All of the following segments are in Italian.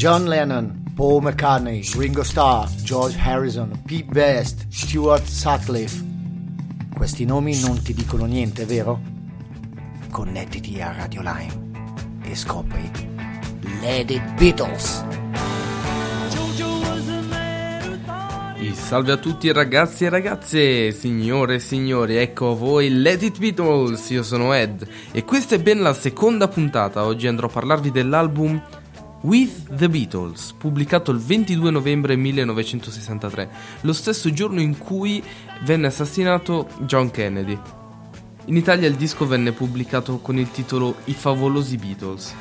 John Lennon, Paul McCartney, Ringo Starr, George Harrison, Pete Best, Stuart Sutcliffe. Questi nomi non ti dicono niente, vero? Connettiti a Radio Line e scopri Lady Beatles. Salve a tutti ragazzi e ragazze, signore e signori, ecco a voi Let It Beatles, io sono Ed e questa è ben la seconda puntata, oggi andrò a parlarvi dell'album With the Beatles, pubblicato il 22 novembre 1963, lo stesso giorno in cui venne assassinato John Kennedy. In Italia il disco venne pubblicato con il titolo I favolosi Beatles.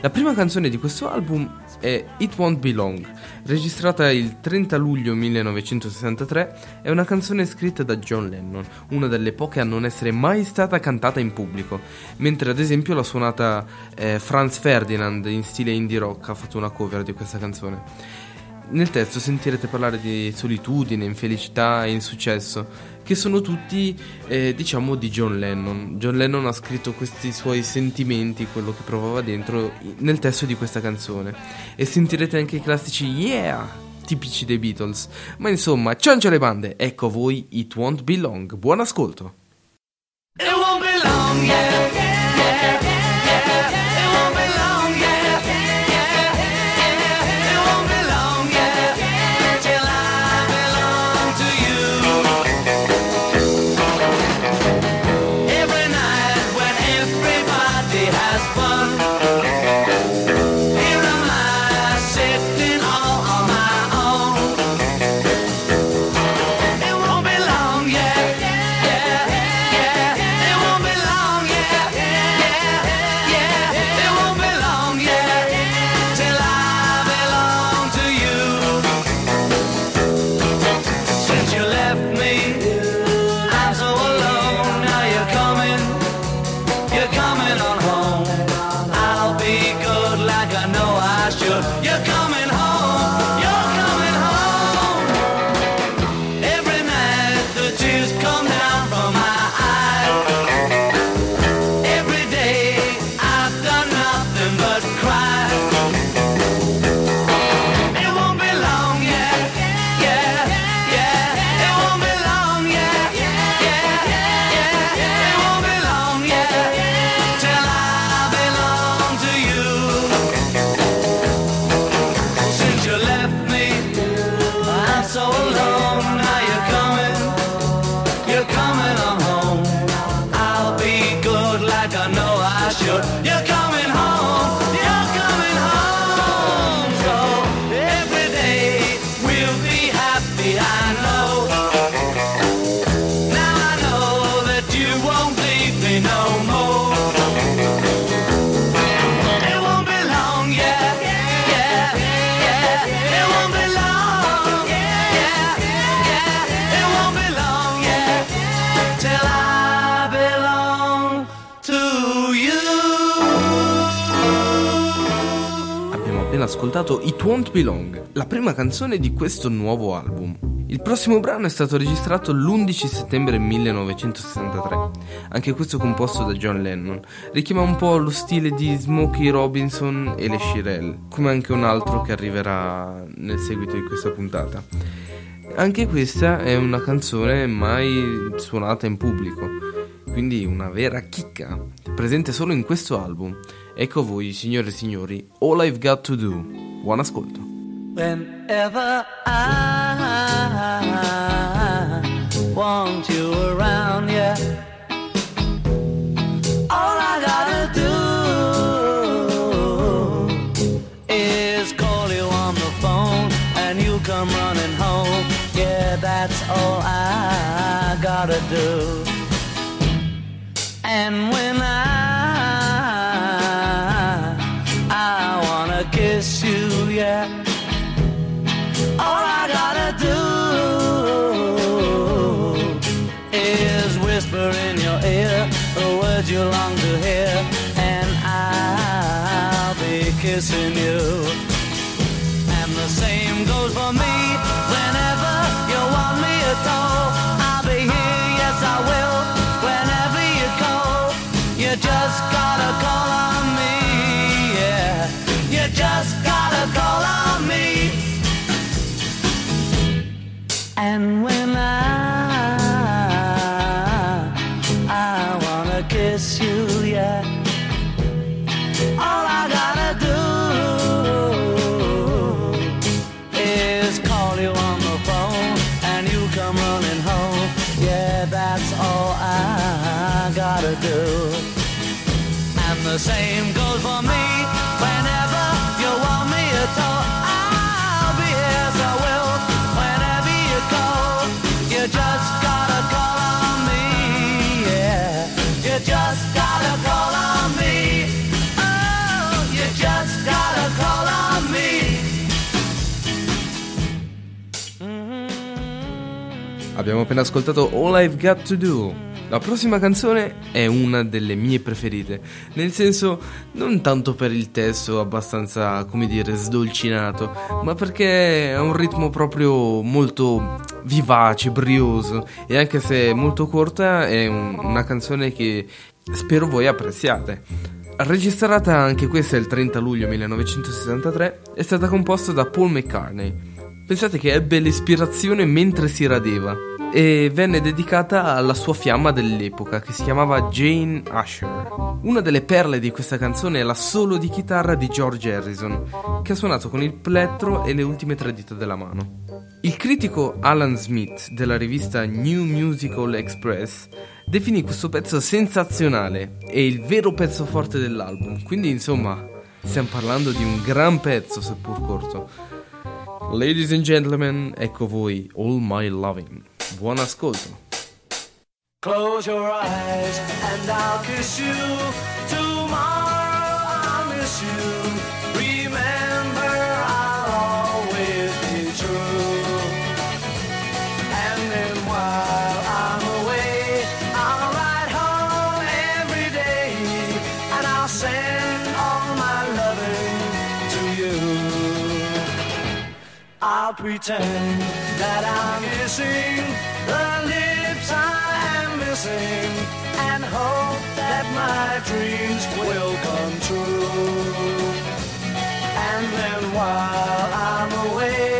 La prima canzone di questo album è It Won't Be Long, registrata il 30 luglio 1963, è una canzone scritta da John Lennon, una delle poche a non essere mai stata cantata in pubblico, mentre ad esempio la suonata eh, Franz Ferdinand in stile indie rock ha fatto una cover di questa canzone. Nel testo sentirete parlare di solitudine, infelicità e insuccesso, che sono tutti, eh, diciamo, di John Lennon. John Lennon ha scritto questi suoi sentimenti, quello che provava dentro, nel testo di questa canzone. E sentirete anche i classici Yeah! tipici dei Beatles. Ma insomma, ciancio le bande, ecco a voi It Won't Be Long. Buon ascolto! It won't be long, yeah, ascoltato It Won't Be Long, la prima canzone di questo nuovo album. Il prossimo brano è stato registrato l'11 settembre 1963, anche questo composto da John Lennon. Richiama un po' lo stile di Smokey Robinson e le Shirelle, come anche un altro che arriverà nel seguito di questa puntata. Anche questa è una canzone mai suonata in pubblico, quindi una vera chicca, presente solo in questo album. Ecco voi, signore e signori, All I've Got to Do. Buon ascolto. Whenever I want you around, yeah. All I gotta do is call you on the phone and you come running home. Yeah, that's all I gotta do. And when I belong to here, and I'll be kissing you. And the same goes for me whenever you want me at all. I'll be here, yes, I will, whenever you call. You just gotta call on me, yeah. You just gotta call on me. And when same goes for me. Whenever you want me at all, I'll be so I will. Whenever you call, you just gotta call on me, yeah. You just gotta call on me. Oh, you just gotta call on me. Abbiamo appena ascoltato All I've Got to Do. La prossima canzone è una delle mie preferite, nel senso non tanto per il testo abbastanza, come dire, sdolcinato, ma perché ha un ritmo proprio molto vivace, brioso e anche se molto corta è un- una canzone che spero voi apprezziate. Registrata anche questa il 30 luglio 1963, è stata composta da Paul McCartney. Pensate che ebbe l'ispirazione mentre si radeva e venne dedicata alla sua fiamma dell'epoca che si chiamava Jane Asher. Una delle perle di questa canzone è la solo di chitarra di George Harrison, che ha suonato con il plettro e le ultime tre dita della mano. Il critico Alan Smith della rivista New Musical Express definì questo pezzo sensazionale e il vero pezzo forte dell'album, quindi insomma stiamo parlando di un gran pezzo seppur corto. Ladies and gentlemen, ecco voi All My Loving. Buon ascolto. Close your eyes and I'll kiss you. Tomorrow I'll miss you. I'll pretend that I'm kissing the lips I am missing and hope that my dreams will come true. And then while I'm away,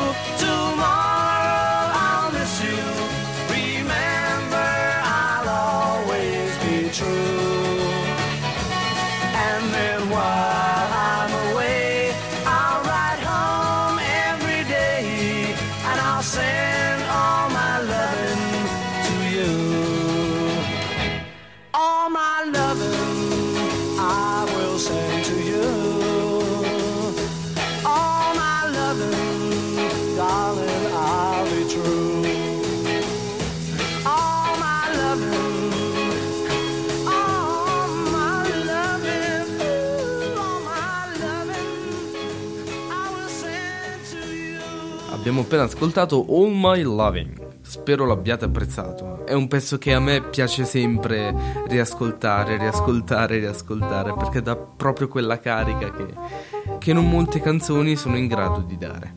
Abbiamo appena ascoltato All My Loving. Spero l'abbiate apprezzato. È un pezzo che a me piace sempre riascoltare, riascoltare, riascoltare, perché dà proprio quella carica che, che non molte canzoni sono in grado di dare.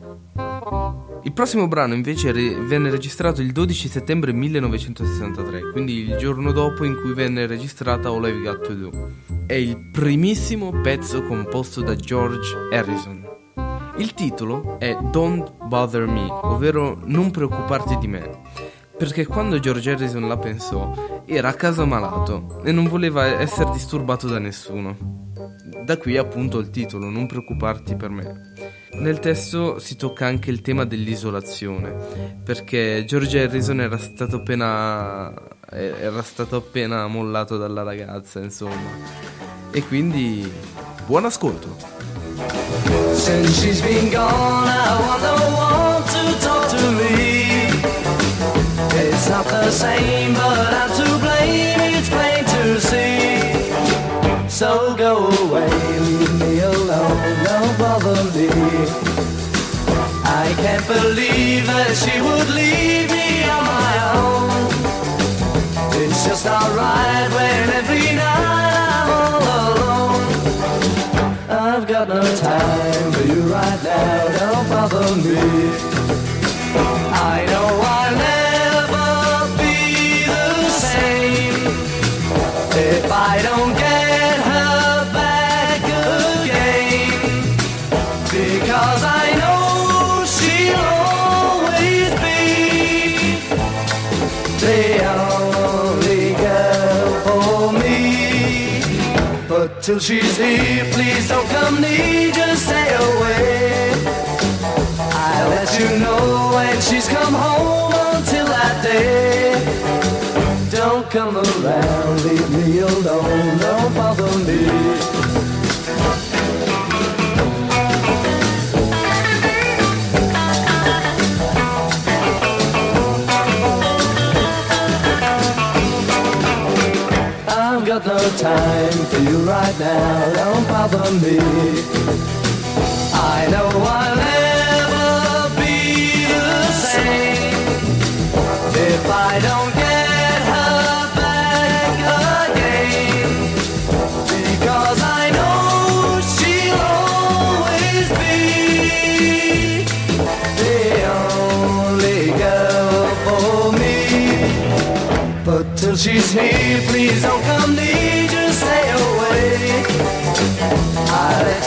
Il prossimo brano invece re- venne registrato il 12 settembre 1963, quindi il giorno dopo in cui venne registrata All I've Got to Do. È il primissimo pezzo composto da George Harrison. Il titolo è Don't Bother Me, ovvero Non preoccuparti di me, perché quando George Harrison la pensò era a casa malato e non voleva essere disturbato da nessuno. Da qui appunto il titolo, Non preoccuparti per me. Nel testo si tocca anche il tema dell'isolazione, perché George Harrison era stato appena era stato appena mollato dalla ragazza, insomma. E quindi buon ascolto. Since she's been gone, I want no one to talk to me. It's not the same, but I'm to blame. It's plain to see. So go away, leave me alone, don't bother me. I can't believe that she would leave me on my own. It's just not right when every night time for you right now, don't bother me. Till she's here, please don't come near, just stay away. I'll let you know when she's come home until that day. Don't come around, leave me alone, don't bother me. Time for you right now, don't bother me. I know I'll never be the same if I don't get her back again. Because I know she'll always be the only girl for me. But till she's here, please don't come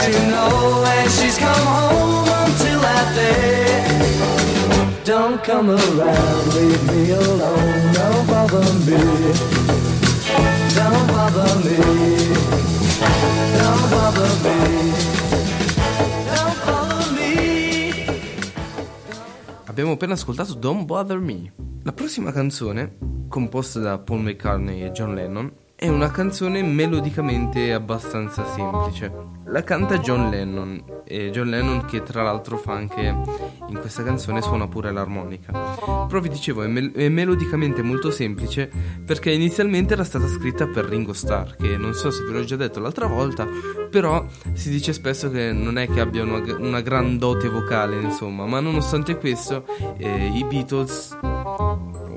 You know when she's come home until that day. Don't come around, leave me alone. Don't bother me. Don't bother me. Don't bother me. Abbiamo appena ascoltato Don't Bother Me. La prossima canzone, composta da Paul McCartney e John Lennon, è una canzone melodicamente abbastanza semplice. La canta John Lennon, e John Lennon che tra l'altro fa anche in questa canzone suona pure l'armonica. Però vi dicevo, è, mel- è melodicamente molto semplice perché inizialmente era stata scritta per Ringo Starr, che non so se ve l'ho già detto l'altra volta, però si dice spesso che non è che abbia una, una gran dote vocale, insomma, ma nonostante questo eh, i Beatles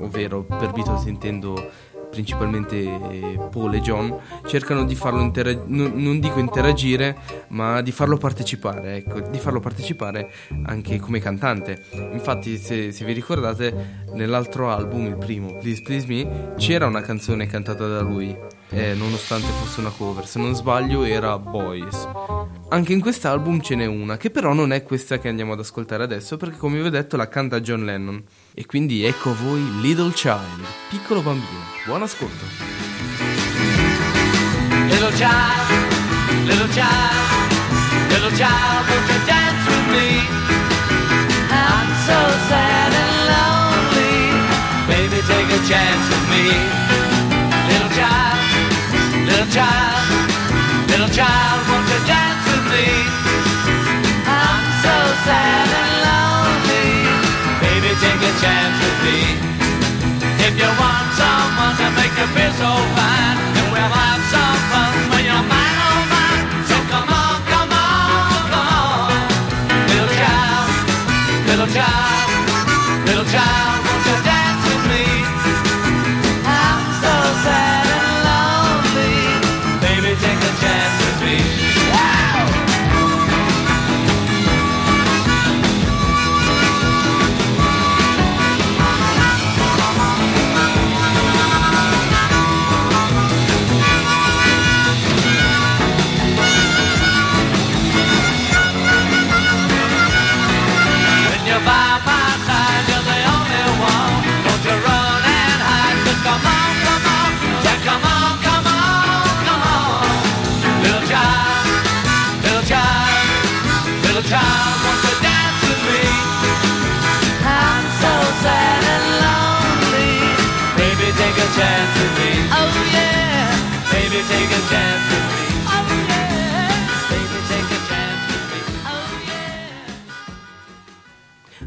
ovvero per Beatles intendo principalmente eh, Paul e John, cercano di farlo intera- non, non dico interagire, ma di farlo partecipare, ecco, di farlo partecipare anche come cantante. Infatti, se, se vi ricordate, nell'altro album, il primo, Please Please Me, c'era una canzone cantata da lui, eh, nonostante fosse una cover. Se non sbaglio, era Boys. Anche in quest'album ce n'è una, che però non è questa che andiamo ad ascoltare adesso, perché come vi ho detto la canta John Lennon. E quindi ecco a voi Little Child, piccolo bambino. Buon ascolto. Little child, little child, little child, won't you dance with me? I'm so sad and lonely. Baby, take a chance with me. Little child, little child, little child, won't you dance with me? I'm so sad chance with me. If you want someone to make you feel so fine, chance with me. Oh yeah. Baby, take a chance with me.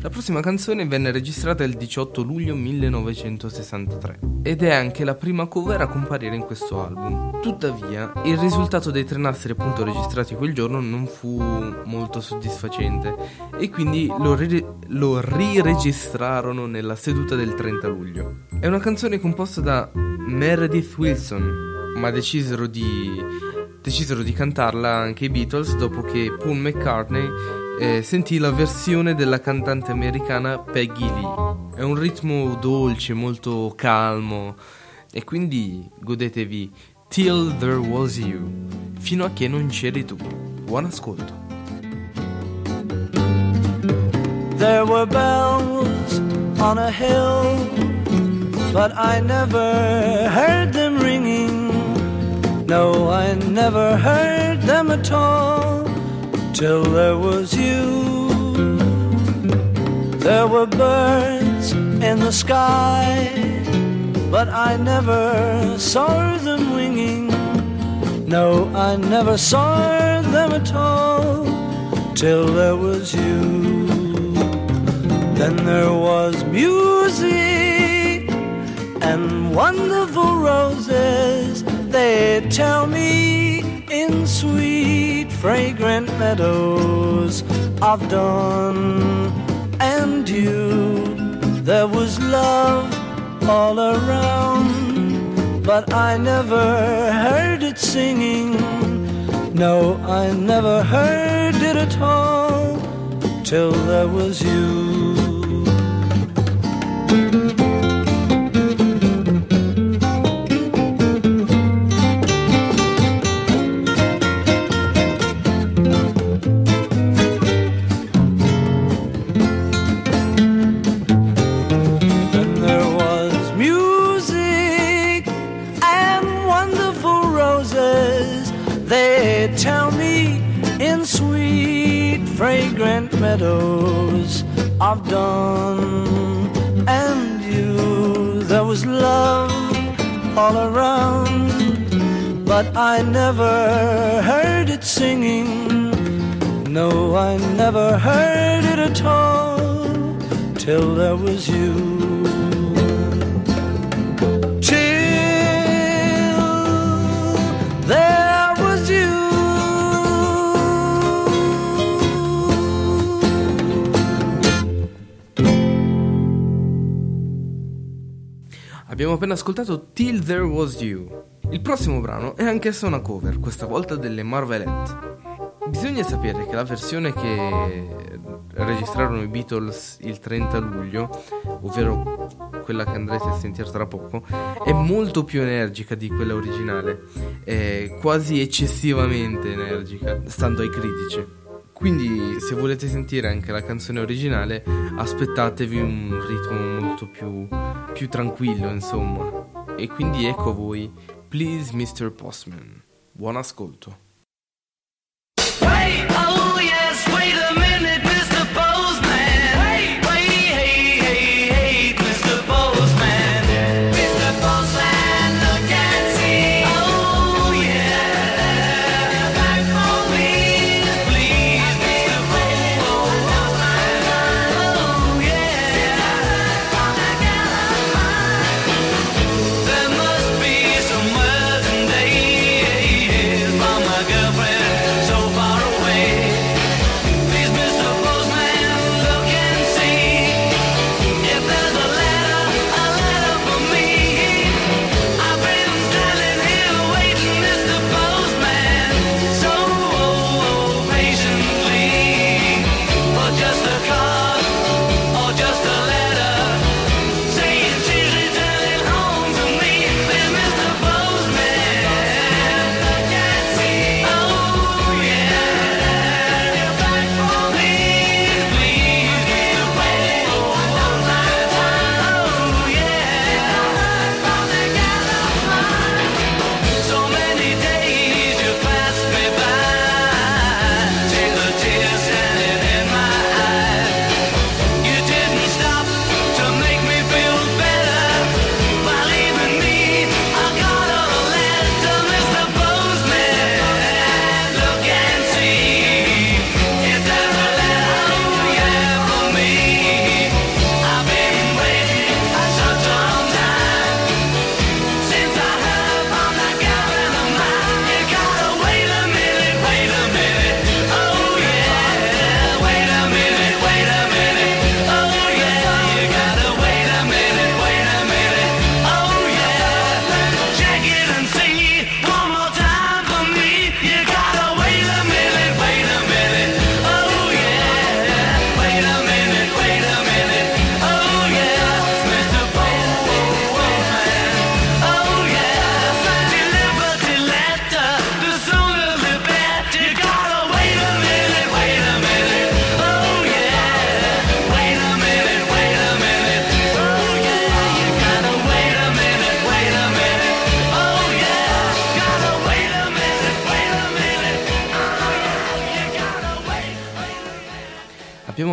La prossima canzone venne registrata il 18 luglio 1963 ed è anche la prima cover a comparire in questo album. Tuttavia, il risultato dei tre nastri appunto registrati quel giorno non fu molto soddisfacente e quindi lo, ri- lo riregistrarono nella seduta del 30 luglio. È una canzone composta da Meredith Wilson, ma decisero di decisero di cantarla anche i Beatles dopo che Paul McCartney eh, sentì la versione della cantante americana Peggy Lee. È un ritmo dolce, molto calmo e quindi godetevi Till There Was You, fino a che non c'eri tu. Buon ascolto. There were bells on a hill but I never heard them ringing. No, I never heard them at all till there was you. There were birds in the sky, but I never saw them winging. No, I never saw them at all till there was you. Then there was music and wonderful roses. They tell me in sweet, fragrant meadows of dawn and dew. There was love all around, but I never heard it singing. No, I never heard it at all till there was you. Meadows of dawn and you. There was love all around, but I never heard it singing. No, I never heard it at all till there was you. Abbiamo appena ascoltato Till There Was You. Il prossimo brano è anch'esso una cover, questa volta delle Marvelette. Bisogna sapere che la versione che registrarono i Beatles il 30 luglio, ovvero quella che andrete a sentire tra poco, è molto più energica di quella originale, è quasi eccessivamente energica, stando ai critici. Quindi se volete sentire anche la canzone originale, aspettatevi un ritmo molto più, più tranquillo, insomma. E quindi ecco a voi, Please Mr. Postman. Buon ascolto. Wait, oh yes, wait a minute,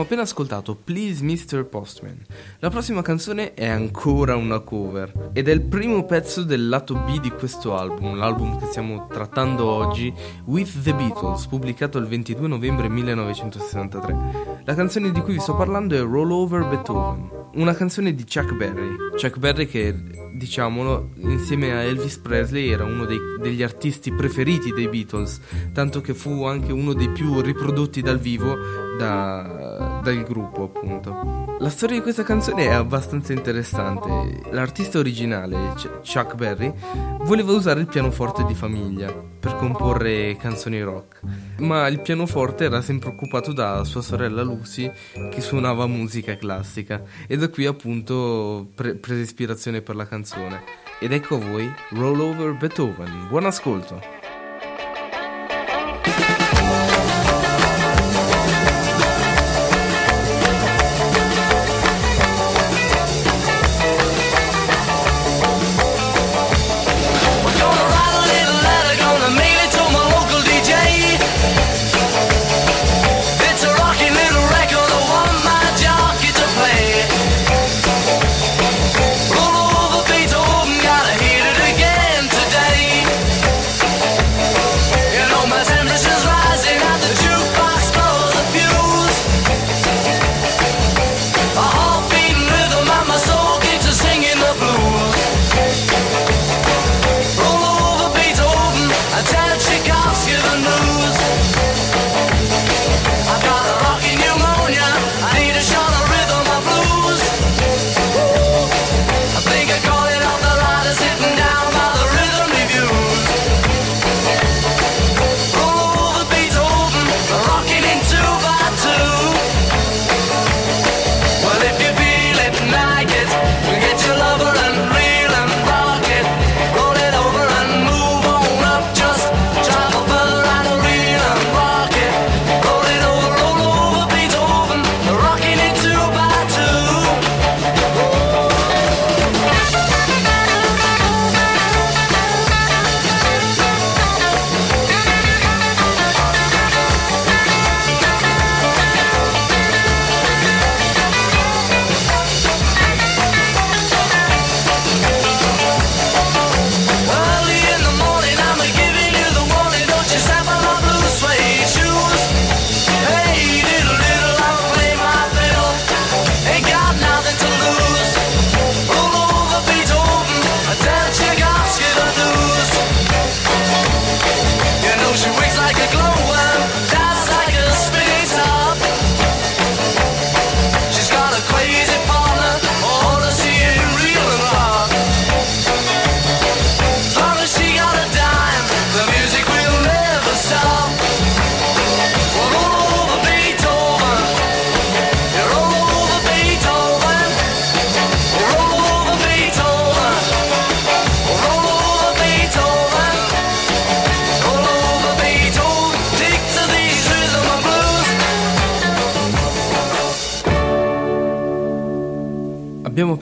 appena ascoltato Please Mr. Postman. La prossima canzone è ancora una cover ed è il primo pezzo del lato B di questo album, l'album che stiamo trattando oggi, With the Beatles, pubblicato il 22 novembre 1963. La canzone di cui vi sto parlando è Roll Over Beethoven, una canzone di Chuck Berry. Chuck Berry che, diciamolo, insieme a Elvis Presley era uno dei, degli artisti preferiti dei Beatles, tanto che fu anche uno dei più riprodotti dal vivo da, dal gruppo appunto. La storia di questa canzone è abbastanza interessante. L'artista originale, Chuck Berry, voleva usare il pianoforte di famiglia per comporre canzoni rock, ma il pianoforte era sempre occupato da sua sorella Lucy che suonava musica classica e da qui appunto pre- prese ispirazione per la canzone. Ed ecco a voi Roll Over Beethoven. Buon ascolto!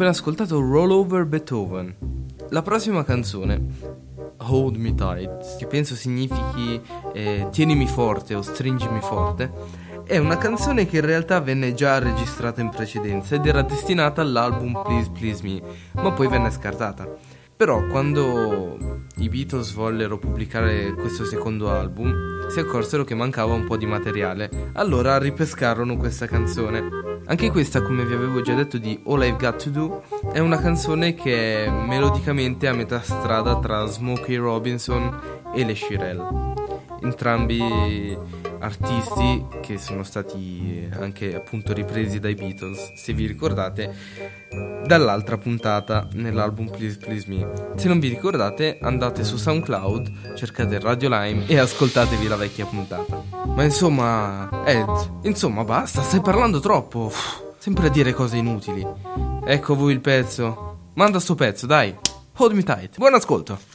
Appena ascoltato Roll Over Beethoven. La prossima canzone, Hold Me Tight, che penso significhi eh, tienimi forte o stringimi forte, è una canzone che in realtà venne già registrata in precedenza ed era destinata all'album Please Please Me, ma poi venne scartata. Però quando i Beatles vollero pubblicare questo secondo album, si accorsero che mancava un po' di materiale, allora ripescarono questa canzone. Anche questa, come vi avevo già detto di All I've Got to Do, è una canzone che è melodicamente a metà strada tra Smokey Robinson e le Shirelle. Entrambi artisti che sono stati anche appunto ripresi dai Beatles, se vi ricordate, dall'altra puntata nell'album Please Please Me. Se non vi ricordate, andate su SoundCloud, cercate Radio Lime e ascoltatevi la vecchia puntata. Ma insomma, Ed, insomma, basta, stai parlando troppo. Uff, sempre a dire cose inutili. Ecco voi il pezzo. Manda sto pezzo, dai. Hold me tight. Buon ascolto.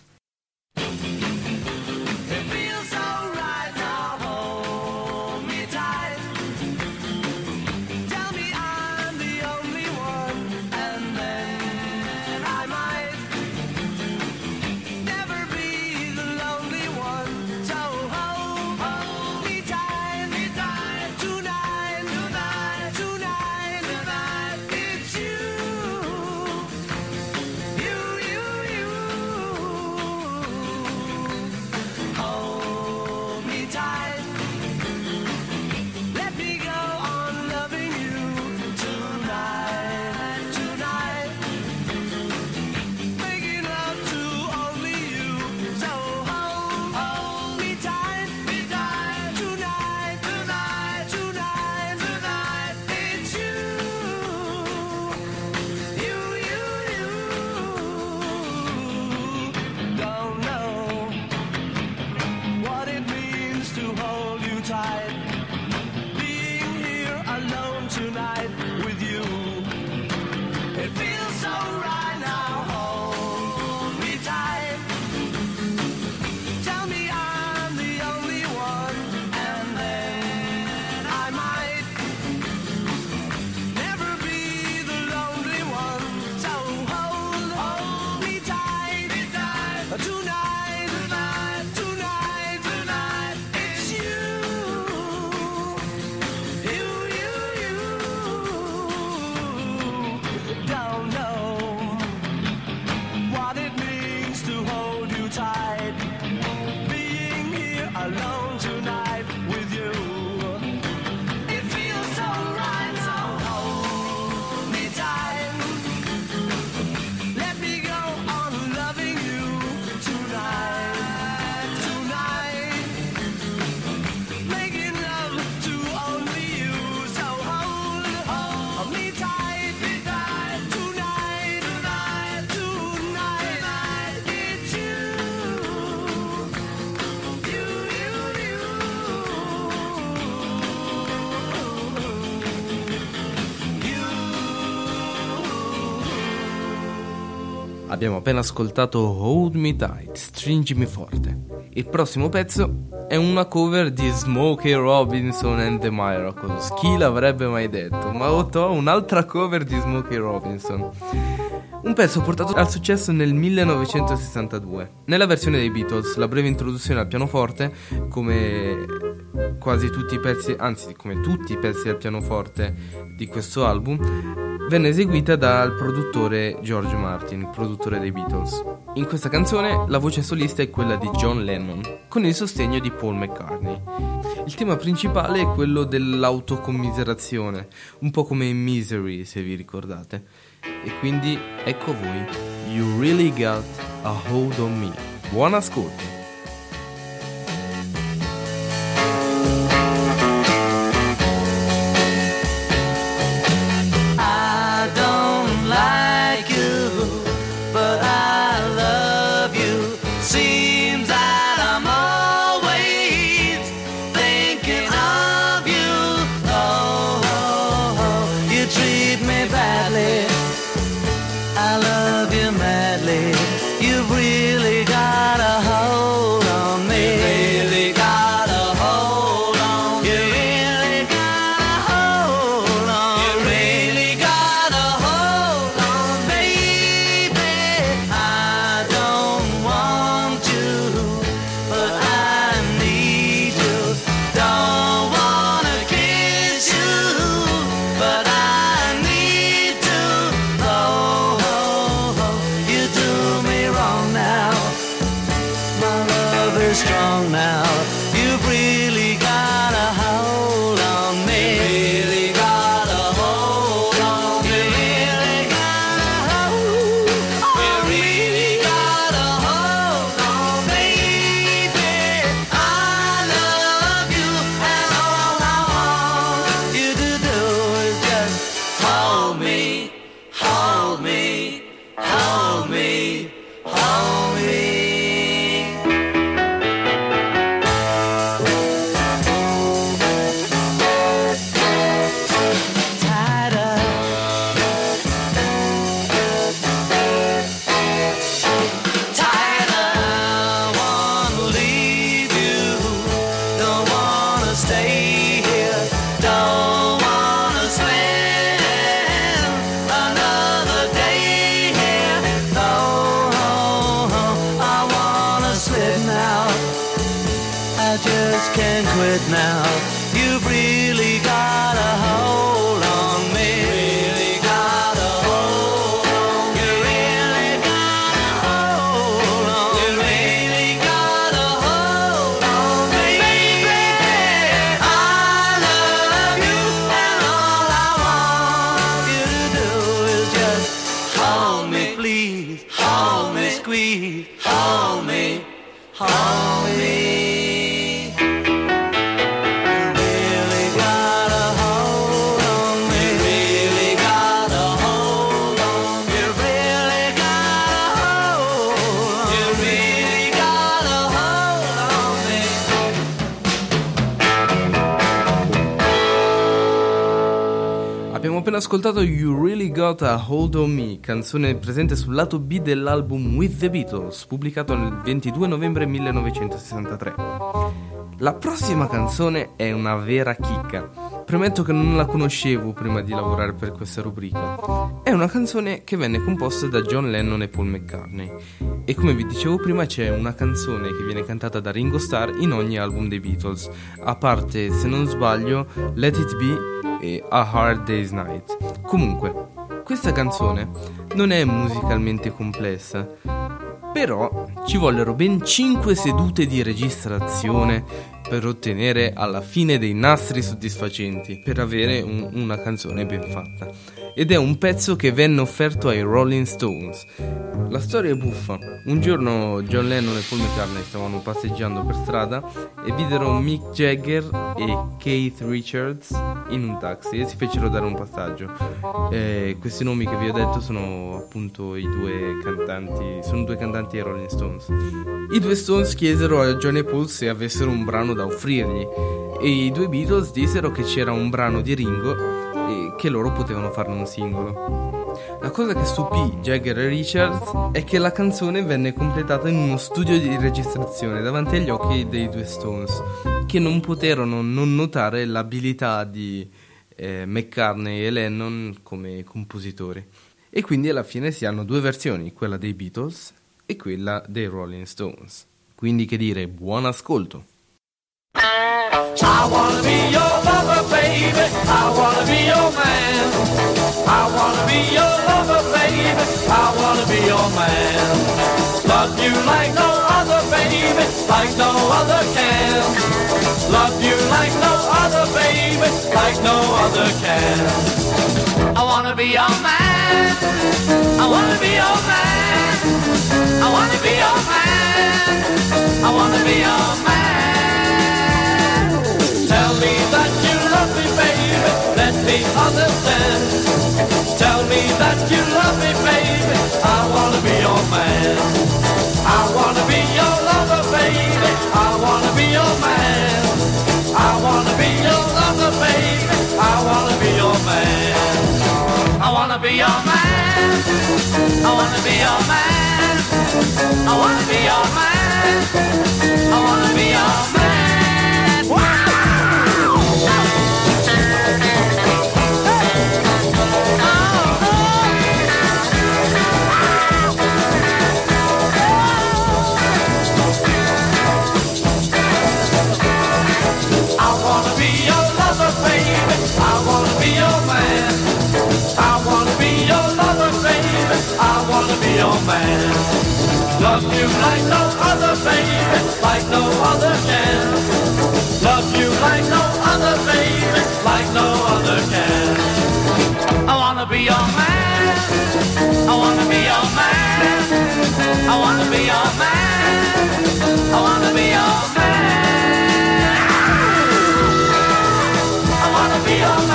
Abbiamo appena ascoltato Hold Me Tight, Stringimi Forte. Il prossimo pezzo è una cover di Smokey Robinson and the Miracles. Chi l'avrebbe mai detto? Ma ho un'altra cover di Smokey Robinson. Un pezzo portato al successo nel 1962. Nella versione dei Beatles, la breve introduzione al pianoforte, come quasi tutti i pezzi, anzi come tutti i pezzi al pianoforte di questo album, venne eseguita dal produttore George Martin, il produttore dei Beatles. In questa canzone la voce solista è quella di John Lennon, con il sostegno di Paul McCartney. Il tema principale è quello dell'autocommiserazione, un po' come in Misery, se vi ricordate. E quindi ecco voi, You Really Got a Hold on Me. Buon ascolto! Ascoltato You Really Got a Hold on Me, canzone presente sul lato B dell'album With the Beatles, pubblicato il 22 novembre 1963. La prossima canzone è una vera chicca. Premetto che non la conoscevo prima di lavorare per questa rubrica. È una canzone che venne composta da John Lennon e Paul McCartney. E come vi dicevo prima c'è una canzone che viene cantata da Ringo Starr in ogni album dei Beatles, a parte, se non sbaglio, Let It Be e A Hard Day's Night. Comunque, questa canzone non è musicalmente complessa, però ci vollero ben 5 sedute di registrazione per ottenere alla fine dei nastri soddisfacenti per avere un, una canzone ben fatta. Ed è un pezzo che venne offerto ai Rolling Stones. La storia è buffa. Un giorno John Lennon e Paul McCartney stavano passeggiando per strada e videro Mick Jagger e Keith Richards in un taxi e si fecero dare un passaggio. Eh, questi nomi che vi ho detto sono appunto i due cantanti, sono due cantanti ai Rolling Stones. I due Stones chiesero a John e Paul se avessero un brano da offrirgli e i due Beatles dissero che c'era un brano di Ringo e che loro potevano farne un singolo. La cosa che stupì Jagger e Richards è che la canzone venne completata in uno studio di registrazione davanti agli occhi dei due Stones, che non poterono non notare l'abilità di eh, McCartney e Lennon come compositori. E quindi alla fine si hanno due versioni, quella dei Beatles e quella dei Rolling Stones. Quindi che dire, buon ascolto! I wanna be your baby. I wanna be your man. I wanna be your lover, baby. I wanna be your man. Love you like no other, baby, like no other can. Love you like no other, baby, like no other can. I wanna be your man. I wanna be your man. I wanna be your man. I wanna be your man. Tell me that me understand. Tell me that you love me, baby. I wanna be your man. I wanna be your lover, baby. I wanna be your man. I wanna be your lover, baby. I wanna be your man. I wanna be your man. I wanna be your man. I wanna be your man. I wanna be your man. Your man. Love you like no other, baby, like no other can. Love you like no other, baby, like no other can. I wanna be your man. I wanna be your man. I wanna be your man. I wanna be your man. I wanna be your man.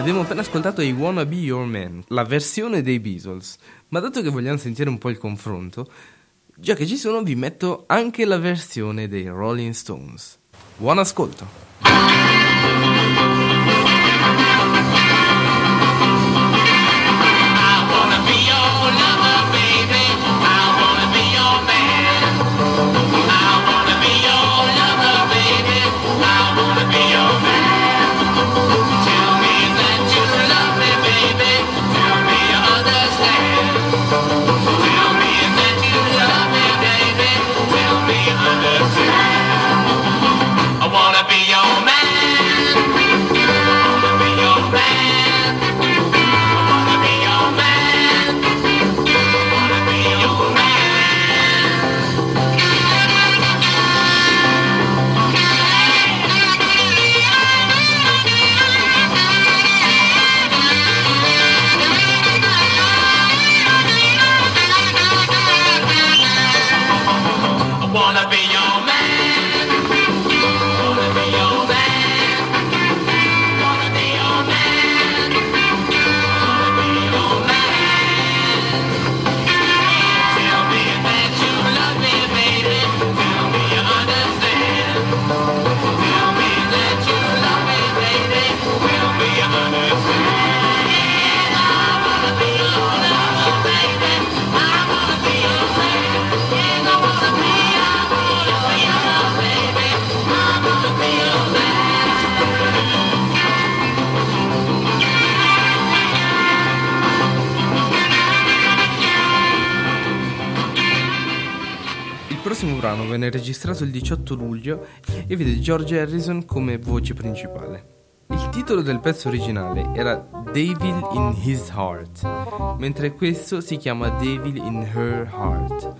Abbiamo appena ascoltato I Wanna Be Your Man, la versione dei Beatles, ma dato che vogliamo sentire un po' il confronto, già che ci sono vi metto anche la versione dei Rolling Stones. Buon ascolto! Prossimo brano venne registrato il 18 luglio e vede George Harrison come voce principale. Il titolo del pezzo originale era Devil in His Heart, mentre questo si chiama Devil in Her Heart.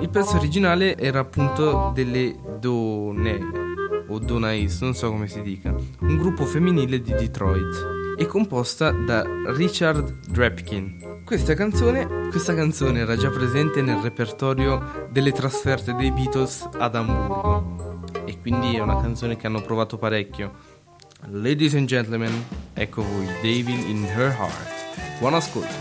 Il pezzo originale era appunto delle Donelle o Donais, non so come si dica, un gruppo femminile di Detroit e composta da Richard Drapkin. Questa canzone, questa canzone era già presente nel repertorio delle trasferte dei Beatles ad Amburgo e quindi è una canzone che hanno provato parecchio. Ladies and gentlemen, ecco voi Devil in Her Heart. Buon ascolto.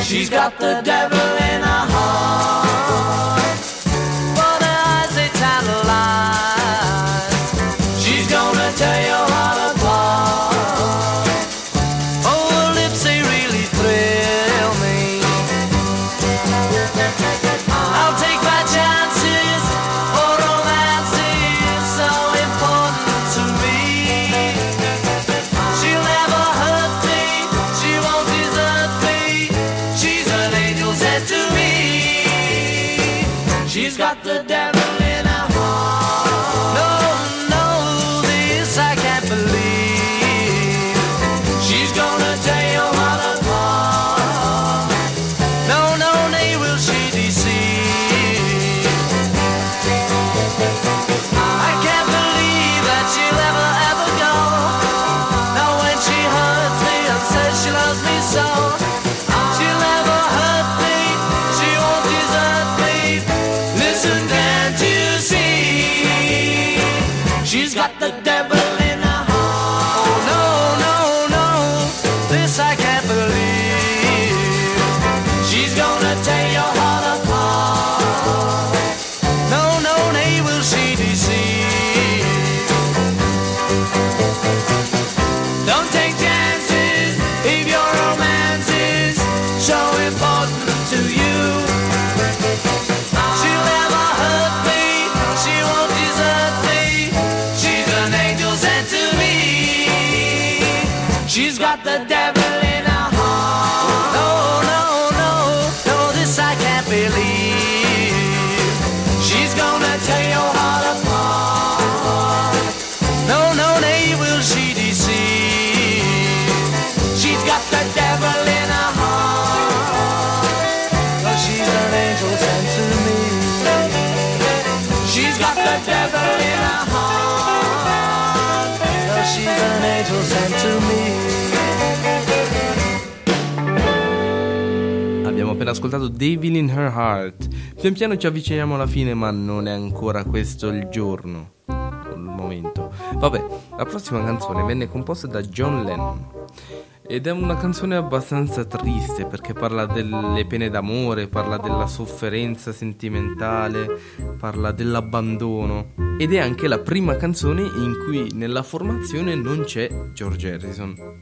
She's got the devil in her heart, aver ascoltato Devil in Her Heart. Pian piano ci avviciniamo alla fine, ma non è ancora questo il giorno. Il momento. Vabbè, la prossima canzone venne composta da John Lennon. Ed è una canzone abbastanza triste perché parla delle pene d'amore, parla della sofferenza sentimentale, parla dell'abbandono. Ed è anche la prima canzone in cui nella formazione non c'è George Harrison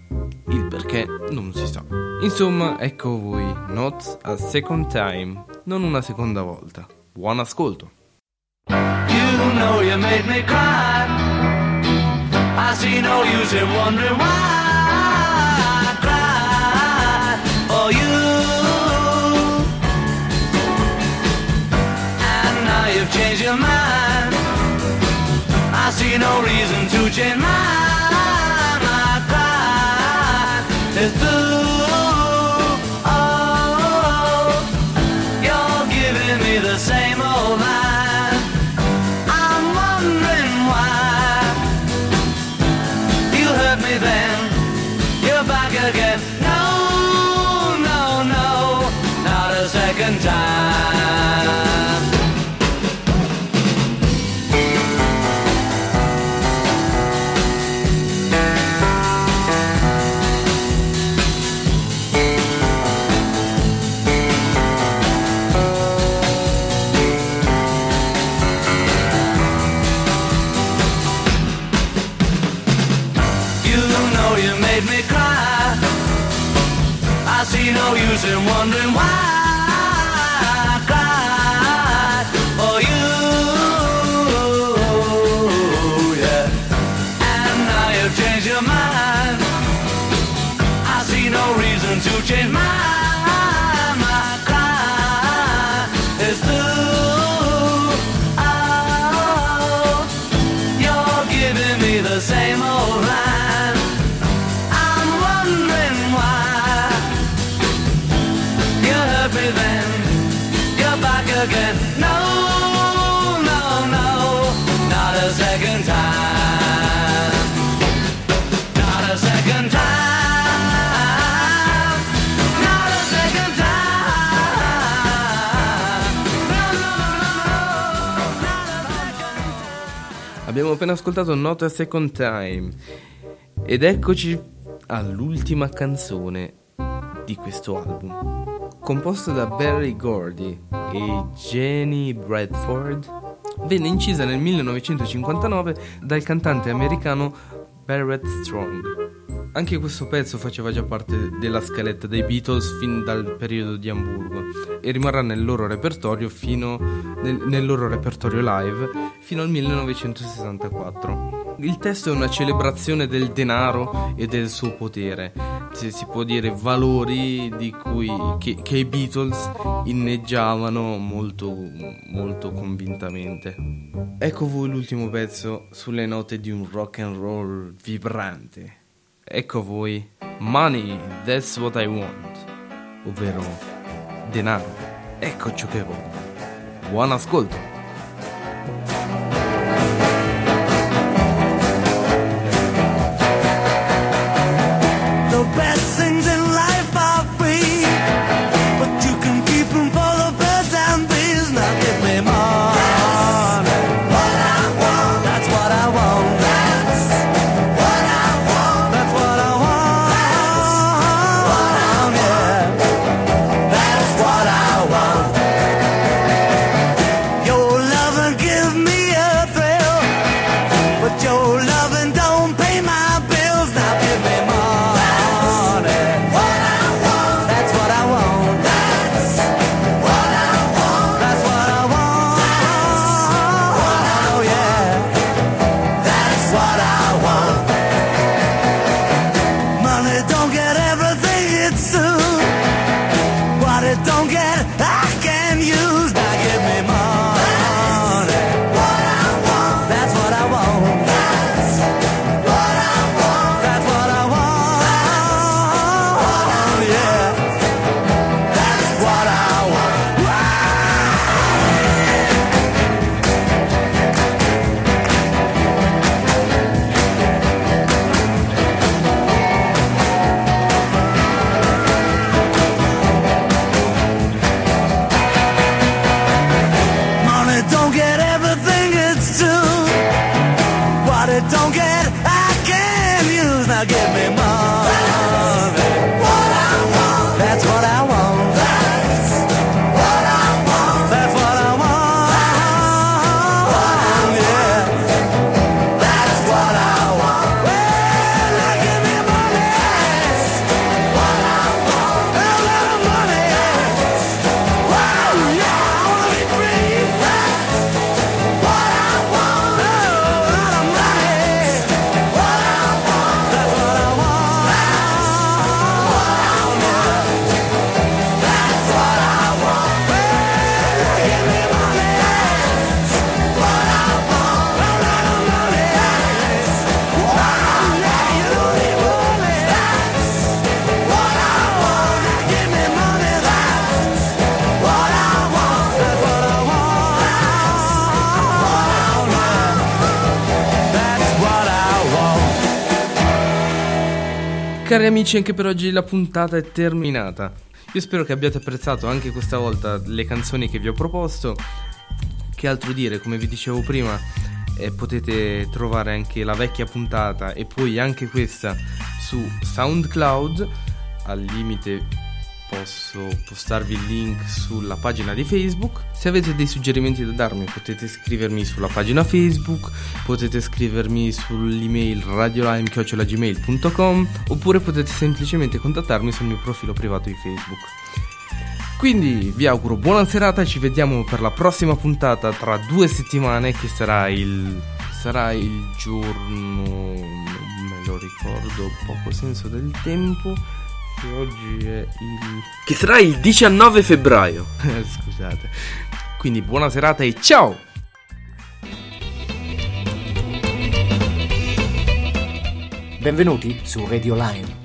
perché non si sa. Insomma, ecco voi, Not a Second Time, non una seconda volta. Buon ascolto. You know you made me cry. I see no use in wondering why I cried for you. And now you've changed your mind. I see no reason to change mine. is the appena ascoltato Not a Second Time ed eccoci all'ultima canzone di questo album. Composta da Barry Gordy e Jenny Bradford, venne incisa nel 1959 dal cantante americano Barrett Strong. Anche questo pezzo faceva già parte della scaletta dei Beatles fin dal periodo di Hamburgo e rimarrà nel loro repertorio, fino, nel, nel loro repertorio live fino al 1964. Il testo è una celebrazione del denaro e del suo potere, se si può dire valori cui, che, che, i Beatles inneggiavano molto, molto convintamente. Ecco voi l'ultimo pezzo sulle note di un rock and roll vibrante. Ecco voi Money, that's what I want, ovvero denaro. Ecco ciò che voglio. Buon ascolto. Cari amici, anche per oggi la puntata è terminata. Io spero che abbiate apprezzato anche questa volta le canzoni che vi ho proposto. Che altro dire, come vi dicevo prima, eh, potete trovare anche la vecchia puntata e poi anche questa su SoundCloud. Al limite posso postarvi il link sulla pagina di Facebook. Se avete dei suggerimenti da darmi potete scrivermi sulla pagina Facebook, potete scrivermi sull'email radiolime.gmail.com oppure potete semplicemente contattarmi sul mio profilo privato di Facebook. Quindi vi auguro buona serata ci vediamo per la prossima puntata tra due settimane che sarà il... sarà il giorno... non me lo ricordo, poco senso del tempo. Che oggi è il... Che sarà il 19 febbraio. Scusate. Quindi buona serata e ciao! Benvenuti su Radio Lime.